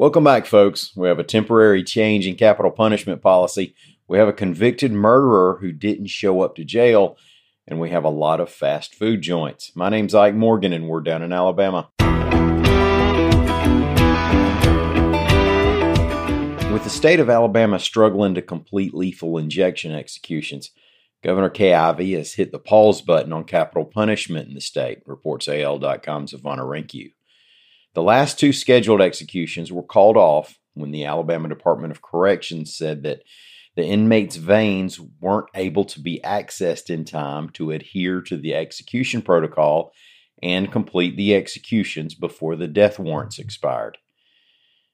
Welcome back, folks. We have a temporary change in capital punishment policy. We have a convicted murderer who didn't show up to jail, and we have a lot of fast food joints. My name's Ike Morgan, and we're down in Alabama. With the state of Alabama struggling to complete lethal injection executions, Governor Kay Ivey has hit the pause button on capital punishment in the state, reports AL.com's Ivana Hrynkiw. The last two scheduled executions were called off when the Alabama Department of Corrections said that the inmates' veins weren't able to be accessed in time to adhere to the execution protocol and complete the executions before the death warrants expired.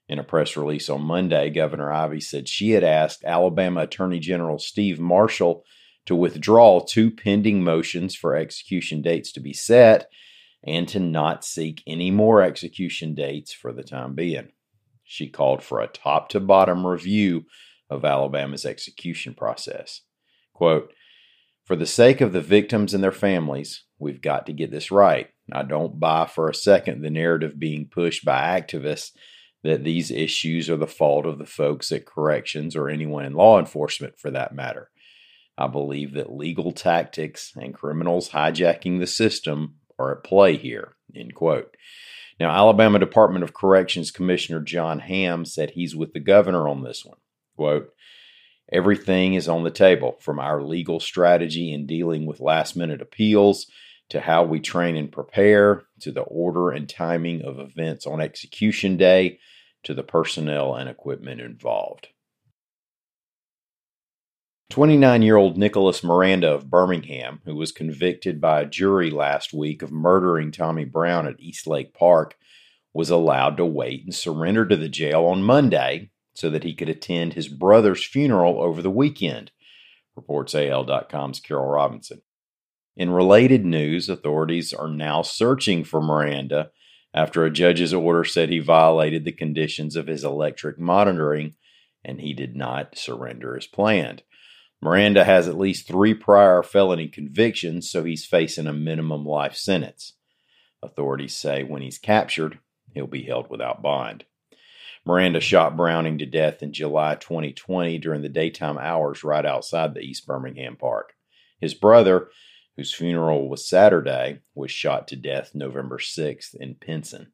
In a press release on Monday, Governor Ivey said she had asked Alabama Attorney General Steve Marshall to withdraw two pending motions for execution dates to be set and to not seek any more execution dates for the time being. She called for a top to bottom review of Alabama's execution process. Quote, For the sake of the victims and their families, we've got to get this right. I don't buy for a second the narrative being pushed by activists that these issues are the fault of the folks at corrections or anyone in law enforcement for that matter. I believe that legal tactics and criminals hijacking the system are at play here. End quote. Now, Alabama Department of Corrections Commissioner John Hamm said he's with the governor on this one. Quote, Everything is on the table from our legal strategy in dealing with last minute appeals to how we train and prepare to the order and timing of events on execution day to the personnel and equipment involved. 29 year old Nicholas Miranda of Birmingham, who was convicted by a jury last week of murdering Tommy Brown at Eastlake Park, was allowed to wait and surrender to the jail on Monday so that he could attend his brother's funeral over the weekend, reports AL.com's Carol Robinson. In related news, authorities are now searching for Miranda after a judge's order said he violated the conditions of his electric monitoring and he did not surrender as planned. Miranda has at least three prior felony convictions, so he's facing a minimum life sentence. Authorities say when he's captured, he'll be held without bond. Miranda shot Browning to death in July 2020 during the daytime hours right outside the East Birmingham Park. His brother, whose funeral was Saturday, was shot to death November 6th in Pinson.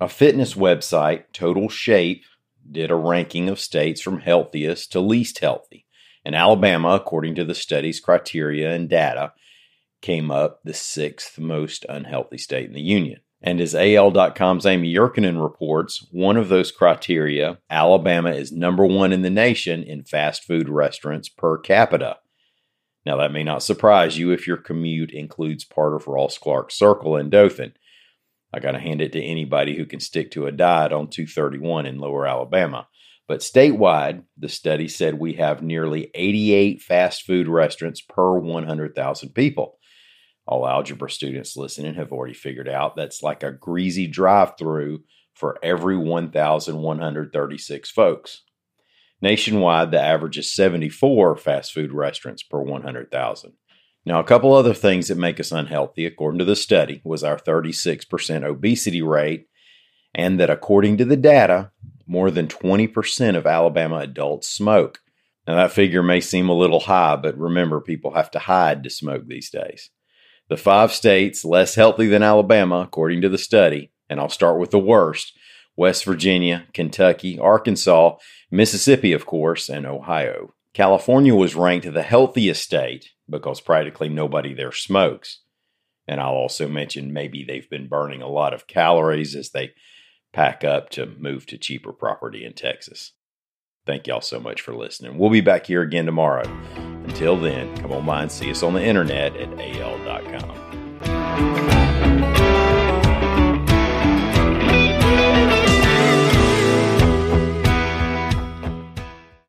A fitness website, Total Shape, did a ranking of states from healthiest to least healthy. And Alabama, according to the study's criteria and data, came up the sixth most unhealthy state in the union. And as AL.com's Amy Yurkanin reports, one of those criteria, Alabama is number one in the nation in fast food restaurants per capita. Now, that may not surprise you if your commute includes part of Ross Clark Circle in Dothan. I got to hand it to anybody who can stick to a diet on 231 in lower Alabama. But statewide, the study said we have nearly 88 fast food restaurants per 100,000 people. All algebra students listening have already figured out that's like a greasy drive through for every 1,136 folks. Nationwide, the average is 74 fast food restaurants per 100,000. Now, a couple other things that make us unhealthy, according to the study, was our 36% obesity rate, and that according to the data, more than 20% of Alabama adults smoke. Now, that figure may seem a little high, but remember, people have to hide to smoke these days. The five states less healthy than Alabama, according to the study, and I'll start with the worst West Virginia, Kentucky, Arkansas, Mississippi, of course, and Ohio. California was ranked the healthiest state because practically nobody there smokes. And I'll also mention maybe they've been burning a lot of calories as they pack up to move to cheaper property in Texas. Thank y'all so much for listening. We'll be back here again tomorrow. Until then, come on by and see us on the internet at al.com.